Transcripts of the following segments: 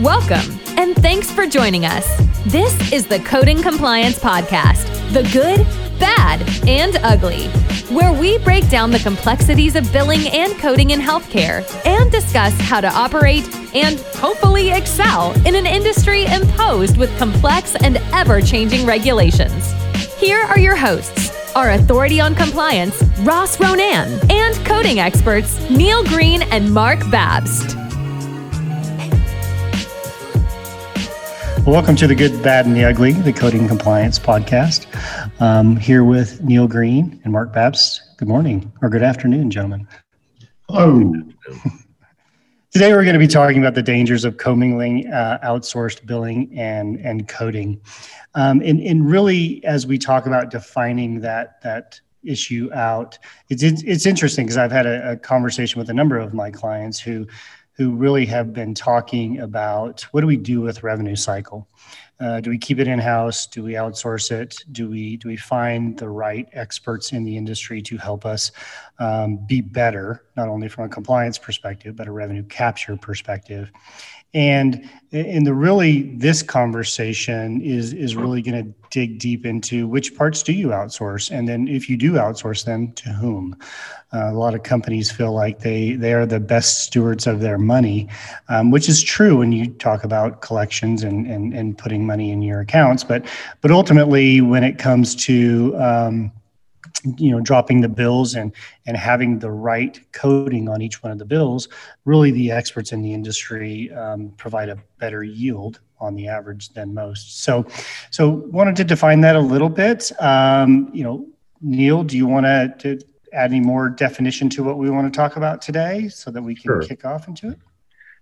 Welcome, and thanks for joining us. This is the Coding Compliance Podcast the good, bad, and ugly, where we break down the complexities of billing and coding in healthcare and discuss how to operate and hopefully excel in an industry imposed with complex and ever changing regulations. Here are your hosts our authority on compliance, Ross Ronan, and coding experts, Neil Green and Mark Babst. Welcome to the Good, Bad, and the Ugly, the Coding Compliance Podcast. Um, here with Neil Green and Mark Babst. Good morning or good afternoon, gentlemen. Hello. Today we're going to be talking about the dangers of commingling uh, outsourced billing and and coding, um, and and really as we talk about defining that that issue out, it's it's, it's interesting because I've had a, a conversation with a number of my clients who who really have been talking about what do we do with revenue cycle? Uh, do we keep it in house do we outsource it? Do we do we find the right experts in the industry to help us um, be better not only from a compliance perspective but a revenue capture perspective and in the really this conversation is is really going to dig deep into which parts do you outsource? And then if you do outsource them to whom? Uh, a lot of companies feel like they they are the best stewards of their money um, which is true when you talk about collections and, and and putting money in your accounts. But but ultimately when it comes to um, you know dropping the bills and and having the right coding on each one of the bills really the experts in the industry um, provide a better yield on the average than most. So so wanted to define that a little bit. Um, you know neil do you want to add any more definition to what we want to talk about today so that we can sure. kick off into it?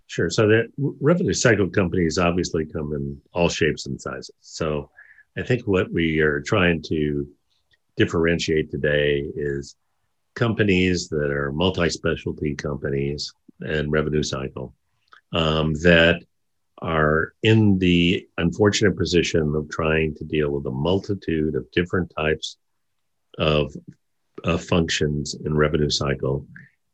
Sure. So the revenue cycle companies obviously come in all shapes and sizes. So i think what we are trying to differentiate today is companies that are multi-specialty companies and revenue cycle um, that are in the unfortunate position of trying to deal with a multitude of different types of, of functions in revenue cycle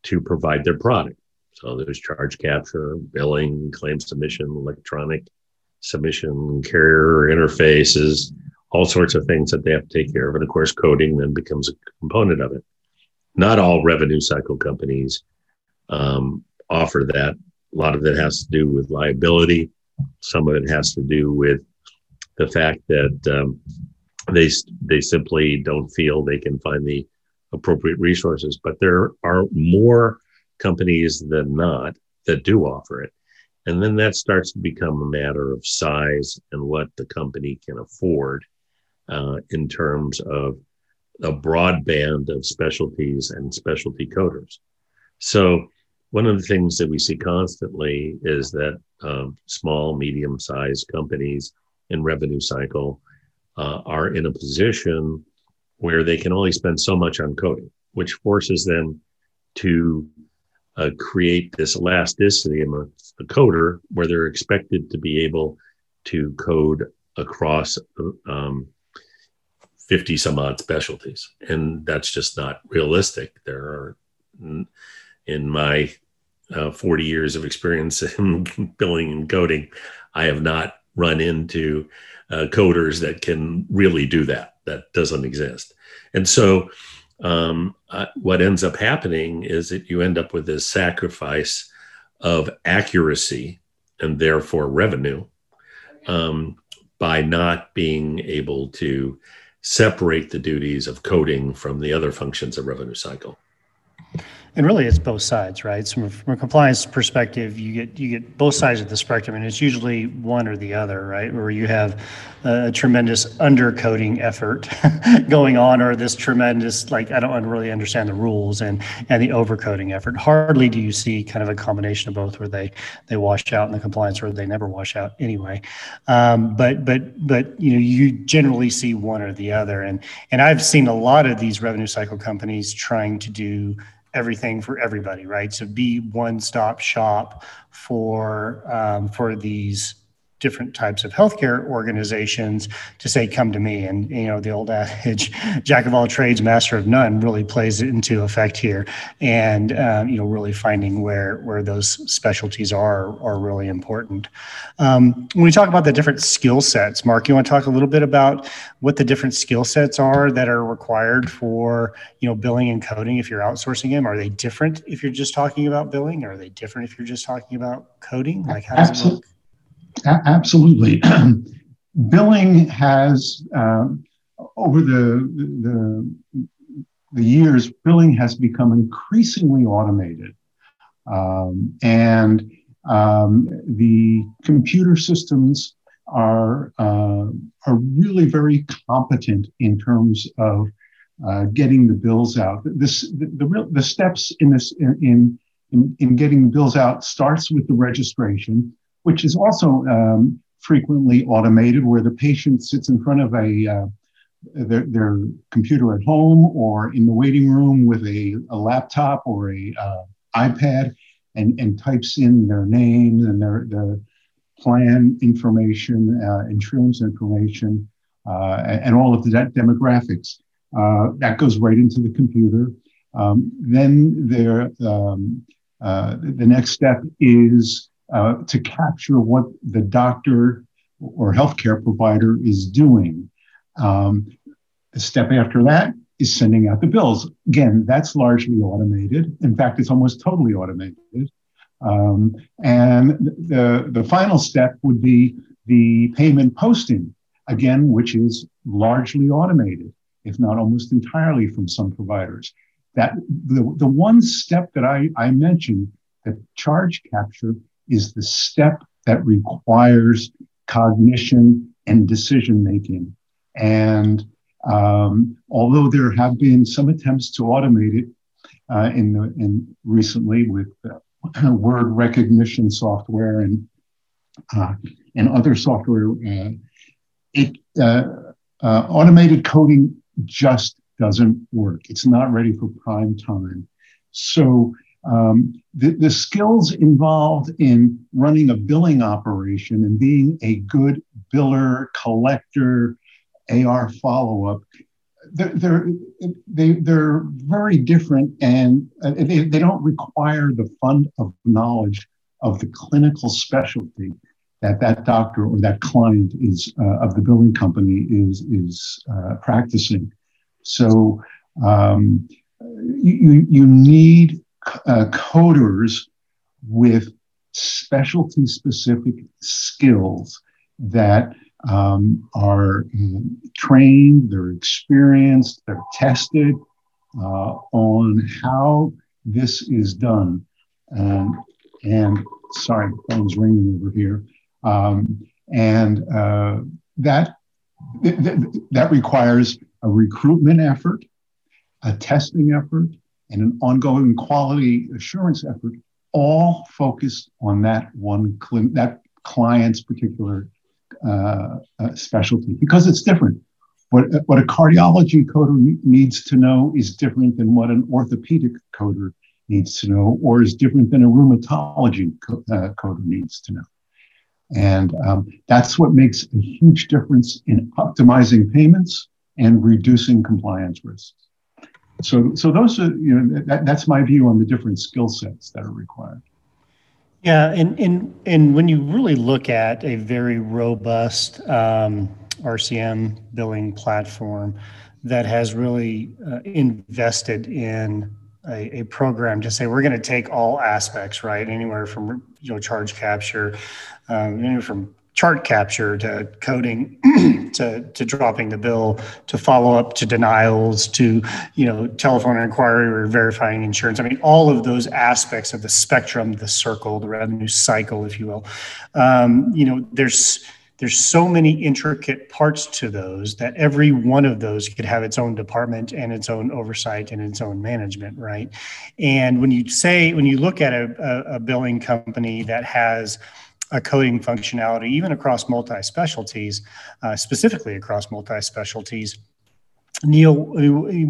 to provide their product. So there's charge capture, billing, claim submission, electronic submission, carrier interfaces, all sorts of things that they have to take care of. And of course, coding then becomes a component of it. Not all revenue cycle companies um, offer that. A lot of it has to do with liability. Some of it has to do with the fact that um, they they simply don't feel they can find the appropriate resources. But there are more companies than not that do offer it. And then that starts to become a matter of size and what the company can afford uh, in terms of a broad band of specialties and specialty coders. So, one of the things that we see constantly is that um, small, medium sized companies in revenue cycle uh, are in a position where they can only spend so much on coding, which forces them to uh, create this elasticity among the coder where they're expected to be able to code across um, 50 some odd specialties. And that's just not realistic. There are, in my uh, 40 years of experience in billing and coding, I have not run into uh, coders that can really do that. That doesn't exist. And so, um, uh, what ends up happening is that you end up with this sacrifice of accuracy and therefore revenue um, by not being able to separate the duties of coding from the other functions of revenue cycle and really it's both sides right? So from a compliance perspective you get you get both sides of the spectrum and it's usually one or the other right? Where you have a tremendous undercoding effort going on or this tremendous like i don't really understand the rules and and the overcoding effort. Hardly do you see kind of a combination of both where they they wash out in the compliance or they never wash out anyway. Um, but but but you know you generally see one or the other. And and i've seen a lot of these revenue cycle companies trying to do everything for everybody, right? So be one stop shop for um, for these different types of healthcare organizations to say, come to me. And, you know, the old adage, jack of all trades, master of none really plays into effect here. And, um, you know, really finding where, where those specialties are, are really important. Um, when we talk about the different skill sets, Mark, you want to talk a little bit about what the different skill sets are that are required for, you know, billing and coding if you're outsourcing them? Are they different if you're just talking about billing? Are they different if you're just talking about coding? Like how does it look? A- absolutely. Billing has, uh, over the, the, the years, billing has become increasingly automated. Um, and um, the computer systems are, uh, are really very competent in terms of uh, getting the bills out. This, the, the, the steps in this in, in, in getting bills out starts with the registration which is also um, frequently automated, where the patient sits in front of a uh, their, their, computer at home or in the waiting room with a, a laptop or a uh, iPad and, and types in their names and their, their plan information, uh, insurance information, uh, and all of the demographics. Uh, that goes right into the computer. Um, then there, um, uh, the next step is uh, to capture what the doctor or healthcare provider is doing. Um, the step after that is sending out the bills. Again, that's largely automated. In fact, it's almost totally automated. Um, and the, the final step would be the payment posting, again, which is largely automated, if not almost entirely from some providers. That the, the one step that I, I mentioned, the charge capture, is the step that requires cognition and decision making. And um, although there have been some attempts to automate it uh, in, the, in recently with uh, word recognition software and uh, and other software, uh, it uh, uh, automated coding just doesn't work. It's not ready for prime time. So um, the, the skills involved in running a billing operation and being a good biller, collector, AR follow up, they're, they're, they, they're very different and uh, they, they don't require the fund of knowledge of the clinical specialty that that doctor or that client is uh, of the billing company is, is uh, practicing. So um, you, you need uh, coders with specialty specific skills that um, are um, trained, they're experienced, they're tested uh, on how this is done. Um, and sorry, the phone's ringing over here. Um, and uh, that, th- th- that requires a recruitment effort, a testing effort, and an ongoing quality assurance effort, all focused on that one cl- that client's particular uh, uh, specialty because it's different. What, what a cardiology coder needs to know is different than what an orthopedic coder needs to know, or is different than a rheumatology co- uh, coder needs to know. And um, that's what makes a huge difference in optimizing payments and reducing compliance risks. So, so those are, you know, that, that's my view on the different skill sets that are required. Yeah, and, and, and when you really look at a very robust um, RCM billing platform that has really uh, invested in a, a, program to say we're going to take all aspects, right? Anywhere from you know charge capture, um, anywhere from chart capture to coding to, to dropping the bill to follow up to denials to you know telephone inquiry or verifying insurance. I mean all of those aspects of the spectrum the circle the revenue cycle if you will. Um, you know there's there's so many intricate parts to those that every one of those could have its own department and its own oversight and its own management right? And when you say when you look at a, a, a billing company that has a coding functionality, even across multi specialties, uh, specifically across multi specialties. Neil,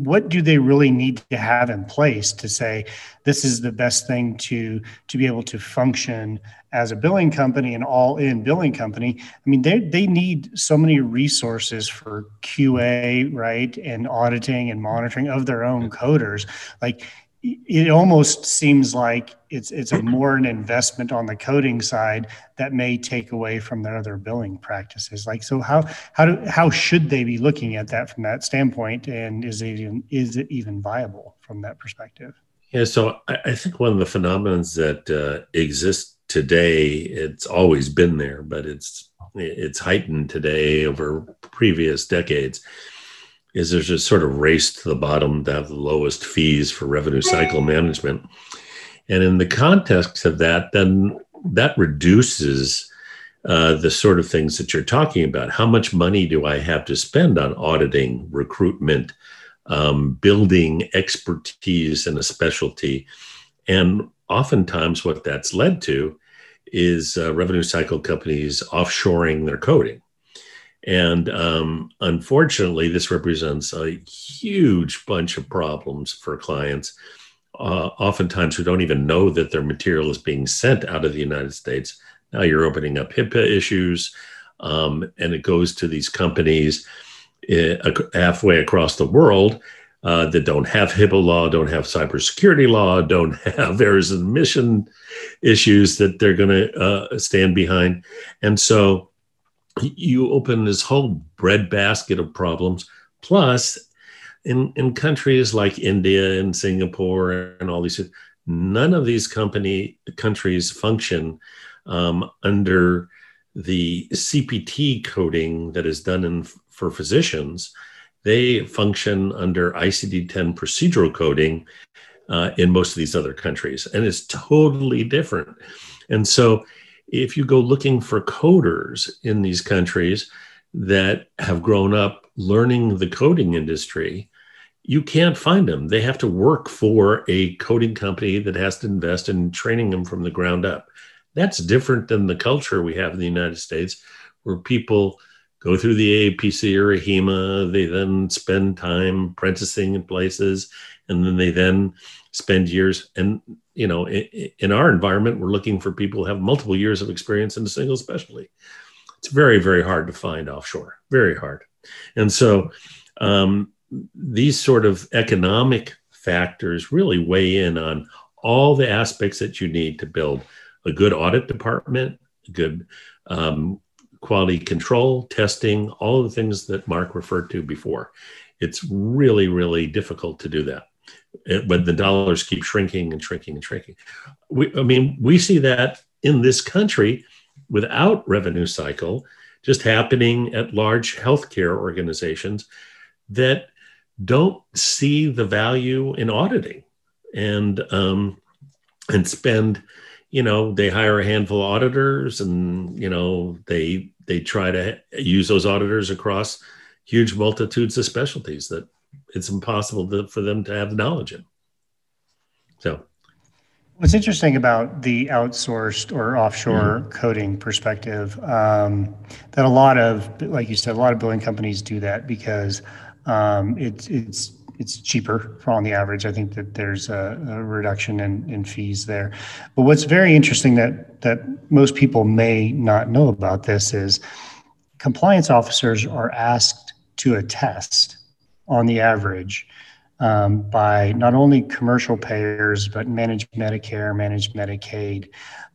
what do they really need to have in place to say this is the best thing to to be able to function as a billing company and all in billing company? I mean, they they need so many resources for QA, right, and auditing and monitoring of their own coders. Like it almost seems like it's it's a more an investment on the coding side that may take away from their other billing practices. Like so, how how do how should they be looking at that from that standpoint, and is it even, is it even viable from that perspective? Yeah, so I, I think one of the phenomena that uh, exists today, it's always been there, but it's it's heightened today over previous decades is there's a sort of race to the bottom to have the lowest fees for revenue cycle management. And in the context of that, then that reduces uh, the sort of things that you're talking about. How much money do I have to spend on auditing, recruitment, um, building expertise in a specialty? And oftentimes, what that's led to is uh, revenue cycle companies offshoring their coding. And um, unfortunately, this represents a huge bunch of problems for clients. Uh, oftentimes, who don't even know that their material is being sent out of the United States. Now you're opening up HIPAA issues, um, and it goes to these companies uh, halfway across the world uh, that don't have HIPAA law, don't have cybersecurity law, don't have errors and omission issues that they're going to uh, stand behind. And so you open this whole breadbasket of problems. Plus, in, in countries like India and Singapore and all these, none of these company countries function um, under the CPT coding that is done in, for physicians. They function under ICD 10 procedural coding uh, in most of these other countries, and it's totally different. And so if you go looking for coders in these countries that have grown up learning the coding industry, you can't find them. They have to work for a coding company that has to invest in training them from the ground up. That's different than the culture we have in the United States, where people go through the AAPC or AHIMA, they then spend time apprenticing in places, and then they then spend years. And you know, in, our environment, we're looking for people who have multiple years of experience in a single specialty. It's very, very hard to find offshore, very hard. And so um, these sort of economic factors really weigh in on all the aspects that you need to build a good audit department, good um, quality control, testing, all the things that Mark referred to before. It's really, really difficult to do that but the dollars keep shrinking and shrinking and shrinking. We, I mean, we see that in this country without revenue cycle just happening at large healthcare organizations that don't see the value in auditing and um, and spend you know they hire a handful of auditors and you know they they try to use those auditors across huge multitudes of specialties that it's impossible to, for them to have the knowledge in. So, what's interesting about the outsourced or offshore mm-hmm. coding perspective um, that a lot of, like you said, a lot of billing companies do that because um, it's it's it's cheaper for on the average. I think that there's a, a reduction in, in fees there. But what's very interesting that that most people may not know about this is compliance officers are asked to attest on the average um, by not only commercial payers but managed Medicare, managed Medicaid,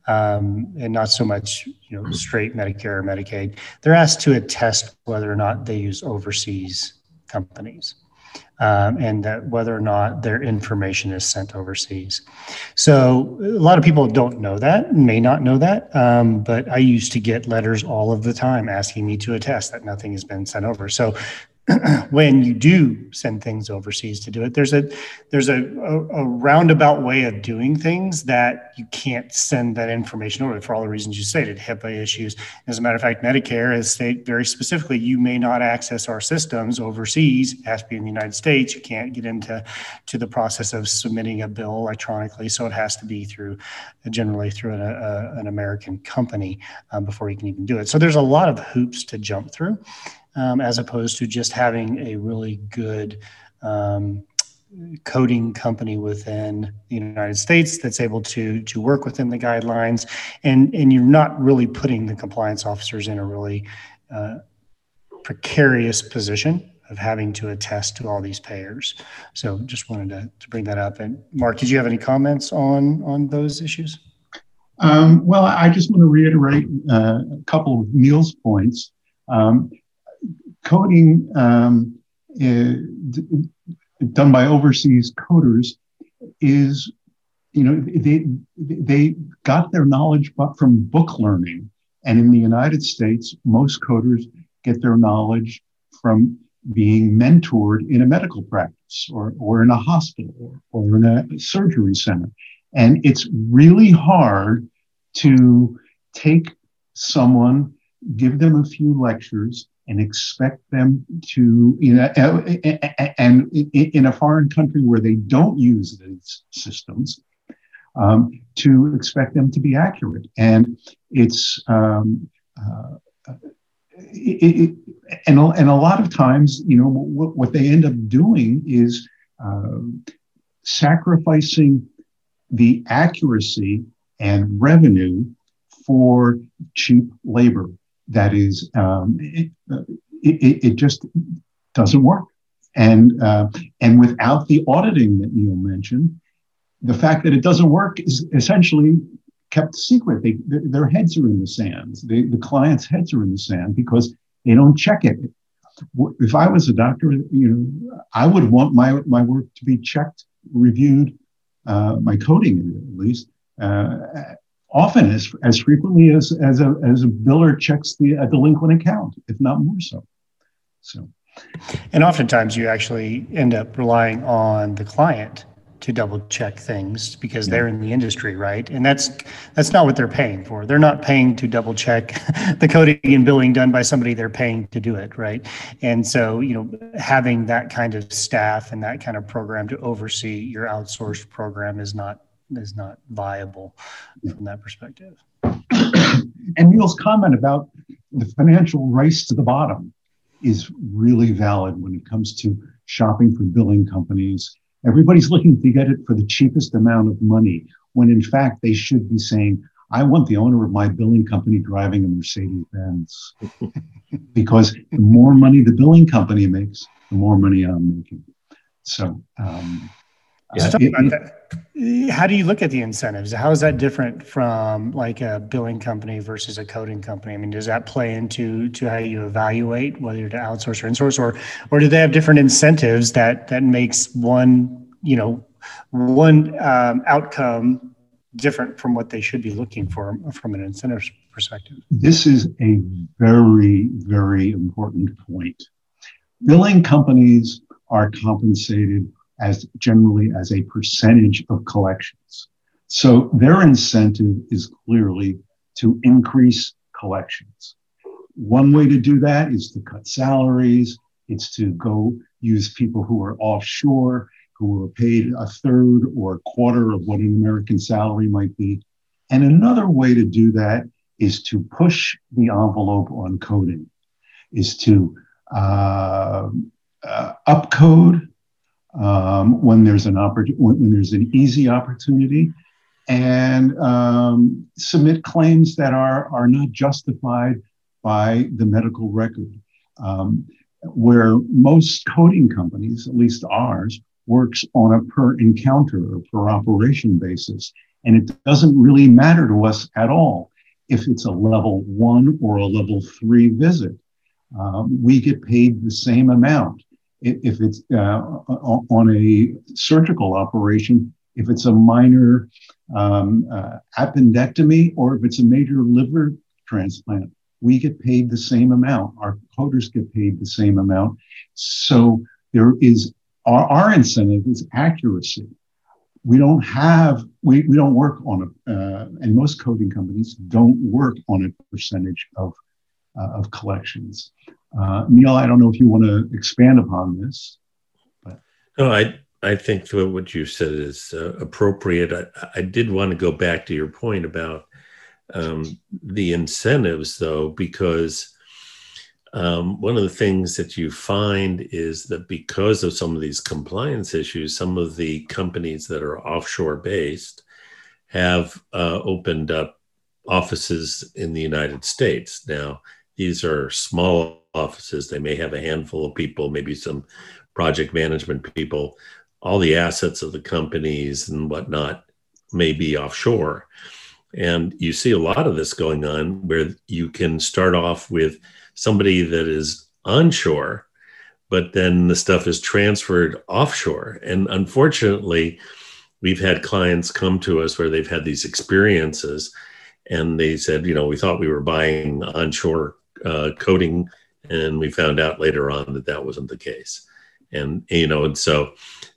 um, and not so much you know straight Medicare or Medicaid. They're asked to attest whether or not they use overseas companies. Um, and that whether or not their information is sent overseas. So a lot of people don't know that, may not know that, um, but I used to get letters all of the time asking me to attest that nothing has been sent over. So when you do send things overseas to do it. There's a there's a, a, a, roundabout way of doing things that you can't send that information over for all the reasons you stated hipaa issues. As a matter of fact medicare has stated very specifically you may not access our systems overseas. It has to be in the united states. You can't get into to the process of submitting a bill electronically. So it has to be through generally through an, a, an american company um, before you can even do it. So there's a lot of hoops to jump through um, as opposed to just having a really good um, coding company within the United States that's able to to work within the guidelines, and and you're not really putting the compliance officers in a really uh, precarious position of having to attest to all these payers. So just wanted to, to bring that up. And Mark, did you have any comments on on those issues? Um, well, I just want to reiterate uh, a couple of Neil's points. Um, coding um, is, done by overseas coders is, you know, they they got their knowledge from book learning, and in the United States, most coders get their knowledge from being mentored in a medical practice or, or in a hospital or, or in a surgery center. And it's really hard to take someone, give them a few lectures, and expect them to, you know, and in a foreign country where they don't use these systems, um, to expect them to be accurate. And it's, um, uh, it, it, and, and a lot of times, you know, what, what they end up doing is uh, sacrificing the accuracy and revenue for cheap labor. That is, um, it, it, it, just doesn't work. And uh, and without the auditing that Neil mentioned, the fact that it doesn't work is essentially kept secret. They, their heads are in the sand. They, the clients' heads are in the sand because they don't check it. If I was a doctor, you know, I would want my my work to be checked, reviewed, uh, my coding at least, uh, often as as frequently as as a as a biller checks the a delinquent account, if not more so. So. And oftentimes you actually end up relying on the client to double check things because they're in the industry, right? And that's that's not what they're paying for. They're not paying to double check the coding and billing done by somebody they're paying to do it, right? And so, you know, having that kind of staff and that kind of program to oversee your outsourced program is not is not viable from that perspective. And Neil's comment about the financial race to the bottom is really valid when it comes to shopping for billing companies Everybody's looking to get it for the cheapest amount of money, when in fact they should be saying, I want the owner of my billing company driving a Mercedes Benz. because the more money the billing company makes, the more money I'm making. So, um, uh, it, it, how do you look at the incentives? How is that different from like a billing company versus a coding company? I mean, does that play into to how you evaluate whether to outsource or insource, or or do they have different incentives that that makes one you know one um, outcome different from what they should be looking for from an incentive perspective? This is a very very important point. Billing companies are compensated as generally as a percentage of collections. So their incentive is clearly to increase collections. One way to do that is to cut salaries. It's to go use people who are offshore, who are paid a third or a quarter of what an American salary might be. And another way to do that is to push the envelope on coding, is to uh, uh, upcode um, when there's an opportunity, when there's an easy opportunity, and um, submit claims that are are not justified by the medical record. Um, where most coding companies, at least ours, works on a per encounter or per operation basis, and it doesn't really matter to us at all if it's a level one or a level three visit. Um, we get paid the same amount if it's uh, on a surgical operation, if it's a minor um, uh, appendectomy or if it's a major liver transplant, we get paid the same amount. Our coders get paid the same amount. So there is our, our incentive is accuracy. We don't have we, we don't work on a uh, and most coding companies don't work on a percentage of uh, of collections. Uh, Neil, I don't know if you want to expand upon this. But. No, I I think what you said is uh, appropriate. I, I, did want to go back to your point about um, the incentives, though, because um, one of the things that you find is that because of some of these compliance issues, some of the companies that are offshore based have uh, opened up offices in the United States. Now, these are small offices. They may have a handful of people, maybe some project management people. All the assets of the companies and whatnot may be offshore. And you see a lot of this going on where you can start off with somebody that is onshore, but then the stuff is transferred offshore. And unfortunately, we've had clients come to us where they've had these experiences and they said, you know, we thought we were buying onshore uh, coding, and we found out later on that that wasn't the case. And you know, and so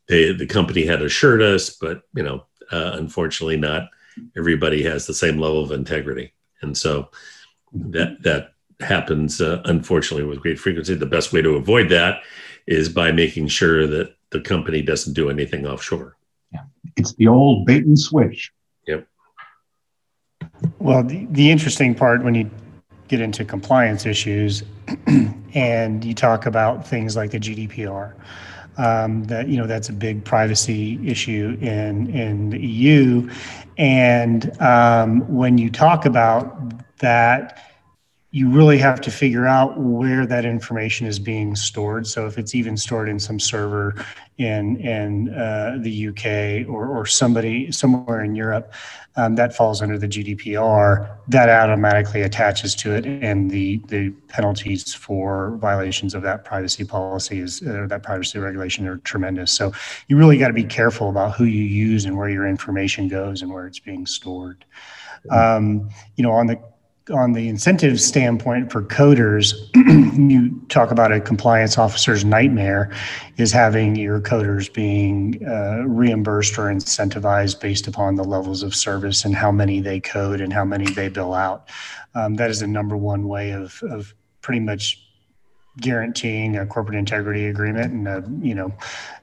they, the company had assured us, but you know, uh, unfortunately, not everybody has the same level of integrity, and so that that happens uh, unfortunately with great frequency. The best way to avoid that is by making sure that the company doesn't do anything offshore. Yeah, it's the old bait and switch. Yep. Well, the, the interesting part when you get into compliance issues and you talk about things like the GDPR, um, that you know that's a big privacy issue in in the EU, and um, when you talk about that you really have to figure out where that information is being stored. So if it's even stored in some server in in uh, the UK or, or somebody somewhere in Europe, um, that falls under the GDPR. That automatically attaches to it, and the the penalties for violations of that privacy policy is uh, that privacy regulation are tremendous. So you really got to be careful about who you use and where your information goes and where it's being stored. Um, you know, on the on the incentive standpoint for coders, you talk about a compliance officer's nightmare is having your coders being uh, reimbursed or incentivized based upon the levels of service and how many they code and how many they bill out. Um, that is the number one way of, of pretty much guaranteeing a corporate integrity agreement and a you know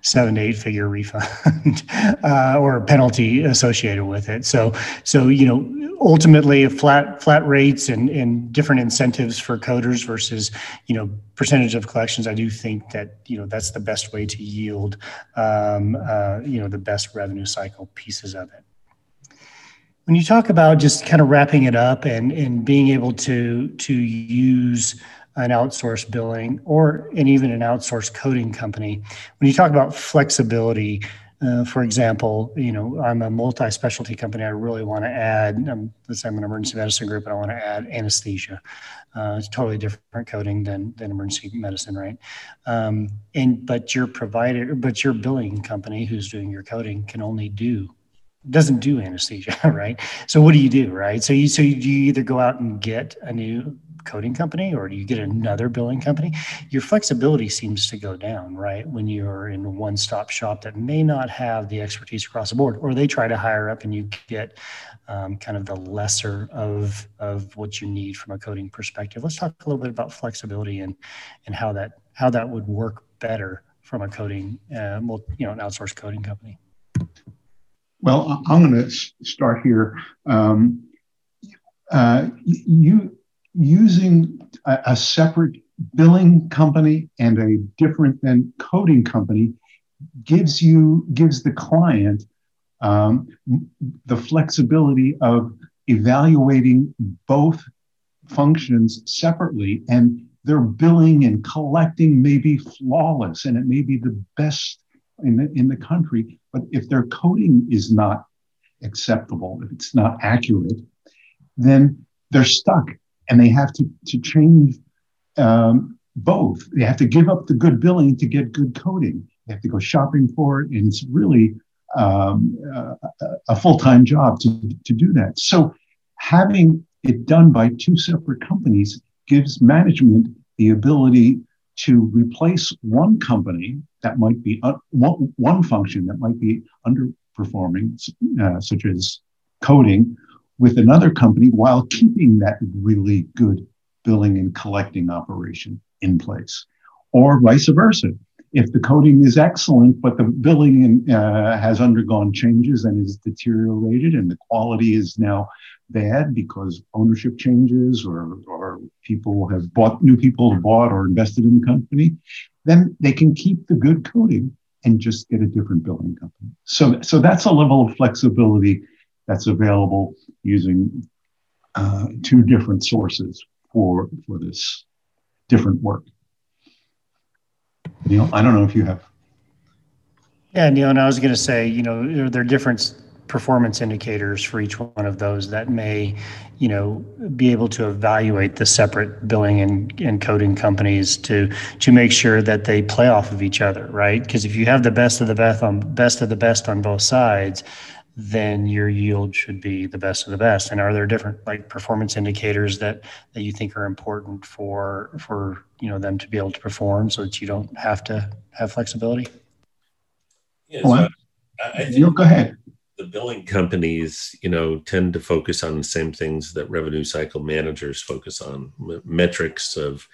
seven to eight figure refund uh, or a penalty associated with it. So so you know ultimately flat flat rates and, and different incentives for coders versus you know percentage of collections. I do think that you know that's the best way to yield um, uh, you know the best revenue cycle pieces of it when you talk about just kind of wrapping it up and, and being able to to use an outsourced billing or and even an outsourced coding company. When you talk about flexibility, uh, for example, you know, I'm a multi-specialty company. I really want to add, um, let's say I'm an emergency medicine group, and I want to add anesthesia. Uh, it's totally different coding than, than emergency medicine, right? Um, and but your provider, but your billing company who's doing your coding can only do doesn't do anesthesia, right? So what do you do, right? So you so you, you either go out and get a new coding company or do you get another billing company? Your flexibility seems to go down, right? When you're in a one stop shop that may not have the expertise across the board, or they try to hire up and you get um, kind of the lesser of, of what you need from a coding perspective. Let's talk a little bit about flexibility and, and how that, how that would work better from a coding, uh, you know, an outsourced coding company. Well, I'm going to start here. Um, uh, you using a, a separate billing company and a different than coding company gives you gives the client um, the flexibility of evaluating both functions separately and their billing and collecting may be flawless and it may be the best in the, in the country but if their coding is not acceptable if it's not accurate then they're stuck and they have to, to change um, both. They have to give up the good billing to get good coding. They have to go shopping for it, and it's really um, uh, a full time job to, to do that. So, having it done by two separate companies gives management the ability to replace one company that might be uh, one, one function that might be underperforming, uh, such as coding, with another company while keeping that really good billing and collecting operation in place. Or vice versa. if the coding is excellent, but the billing uh, has undergone changes and is deteriorated, and the quality is now bad because ownership changes or, or people have bought, new people have bought or invested in the company, then they can keep the good coding and just get a different billing company. So, so that's a level of flexibility that's available using uh, two different sources for, for this different work. Neil, I don't know if you have. Yeah, Neil, and I was going to say, you know, there are different performance indicators for each one of those that may, you know, be able to evaluate the separate billing and, and coding companies to to make sure that they play off of each other, right? Because if you have the best of the best on best of the best on both sides, then your yield should be the best of the best. And are there different like performance indicators that that you think are important for for you know them to be able to perform so that you don't have to have flexibility? Yeah, so I, I think go ahead. The billing companies, you know, tend to focus on the same things that revenue cycle managers focus on: metrics of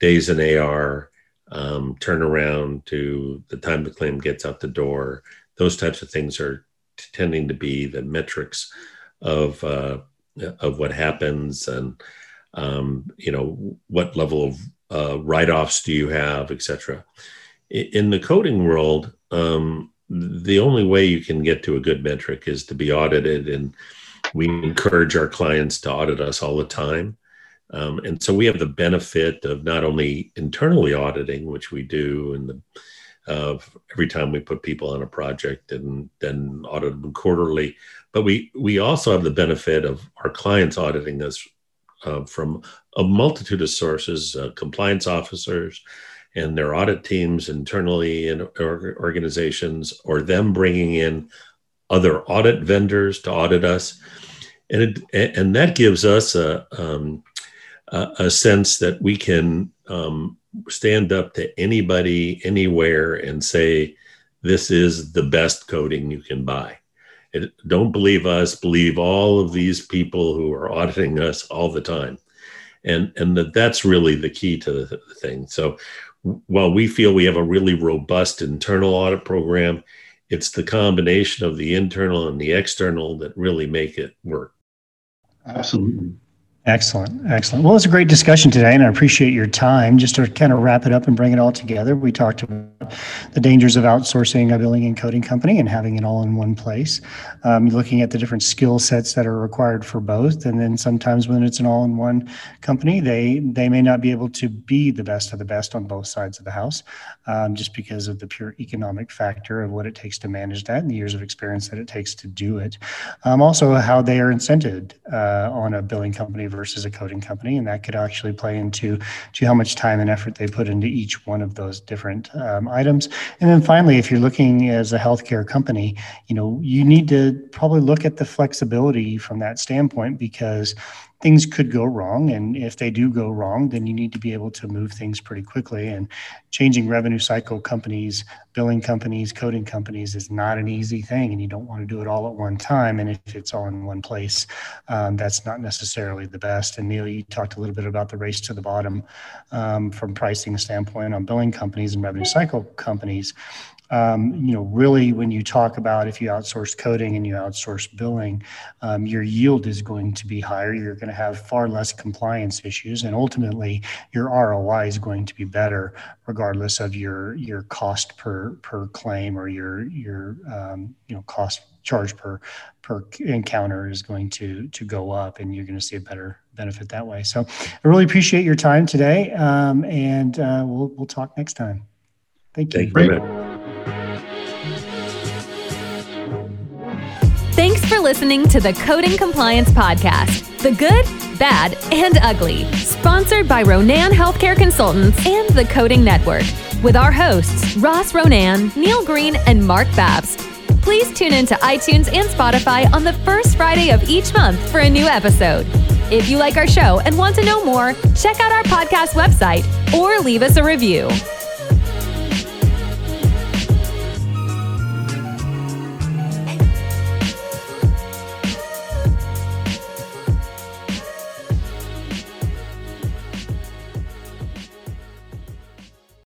days in AR, um, turnaround to the time the claim gets out the door. Those types of things are tending to be the metrics of uh, of what happens and um, you know what level of uh, write-offs do you have, etc. In the coding world, um, the only way you can get to a good metric is to be audited, and we encourage our clients to audit us all the time. Um, and so we have the benefit of not only internally auditing, which we do, and the of every time we put people on a project and then audit them quarterly. But we we also have the benefit of our clients auditing us uh, from a multitude of sources, uh, compliance officers and their audit teams internally in organizations, or them bringing in other audit vendors to audit us, and it, and that gives us a um, a sense that we can um, stand up to anybody anywhere and say this is the best coding you can buy. It, don't believe us believe all of these people who are auditing us all the time. And and that that's really the key to the, the thing. So while we feel we have a really robust internal audit program it's the combination of the internal and the external that really make it work. Absolutely Excellent. Excellent. Well, it's a great discussion today, and I appreciate your time. Just to kind of wrap it up and bring it all together, we talked about the dangers of outsourcing a billing and coding company and having it all in one place. Um, looking at the different skill sets that are required for both, and then sometimes when it's an all-in-one company, they they may not be able to be the best of the best on both sides of the house, um, just because of the pure economic factor of what it takes to manage that and the years of experience that it takes to do it. Um, also, how they are incented uh, on a billing company versus a coding company, and that could actually play into to how much time and effort they put into each one of those different um, items. And then finally, if you're looking as a healthcare company, you know you need to probably look at the flexibility from that standpoint because things could go wrong. And if they do go wrong, then you need to be able to move things pretty quickly. And changing revenue cycle companies, billing companies, coding companies is not an easy thing. And you don't want to do it all at one time. And if it's all in one place, um, that's not necessarily the best. And Neil, you talked a little bit about the race to the bottom um, from pricing standpoint on billing companies and revenue cycle companies um, you know, really when you talk about if you outsource coding and you outsource billing, um, your yield is going to be higher. You're going to have far less compliance issues, and ultimately your ROI is going to be better, regardless of your your cost per per claim or your your um, you know cost charge per per encounter is going to to go up, and you're going to see a better benefit that way. So, I really appreciate your time today, um, and uh, we'll we'll talk next time. Thank you. Thank you. For listening to the Coding Compliance Podcast The Good, Bad, and Ugly, sponsored by Ronan Healthcare Consultants and the Coding Network, with our hosts, Ross Ronan, Neil Green, and Mark Babst. Please tune in to iTunes and Spotify on the first Friday of each month for a new episode. If you like our show and want to know more, check out our podcast website or leave us a review.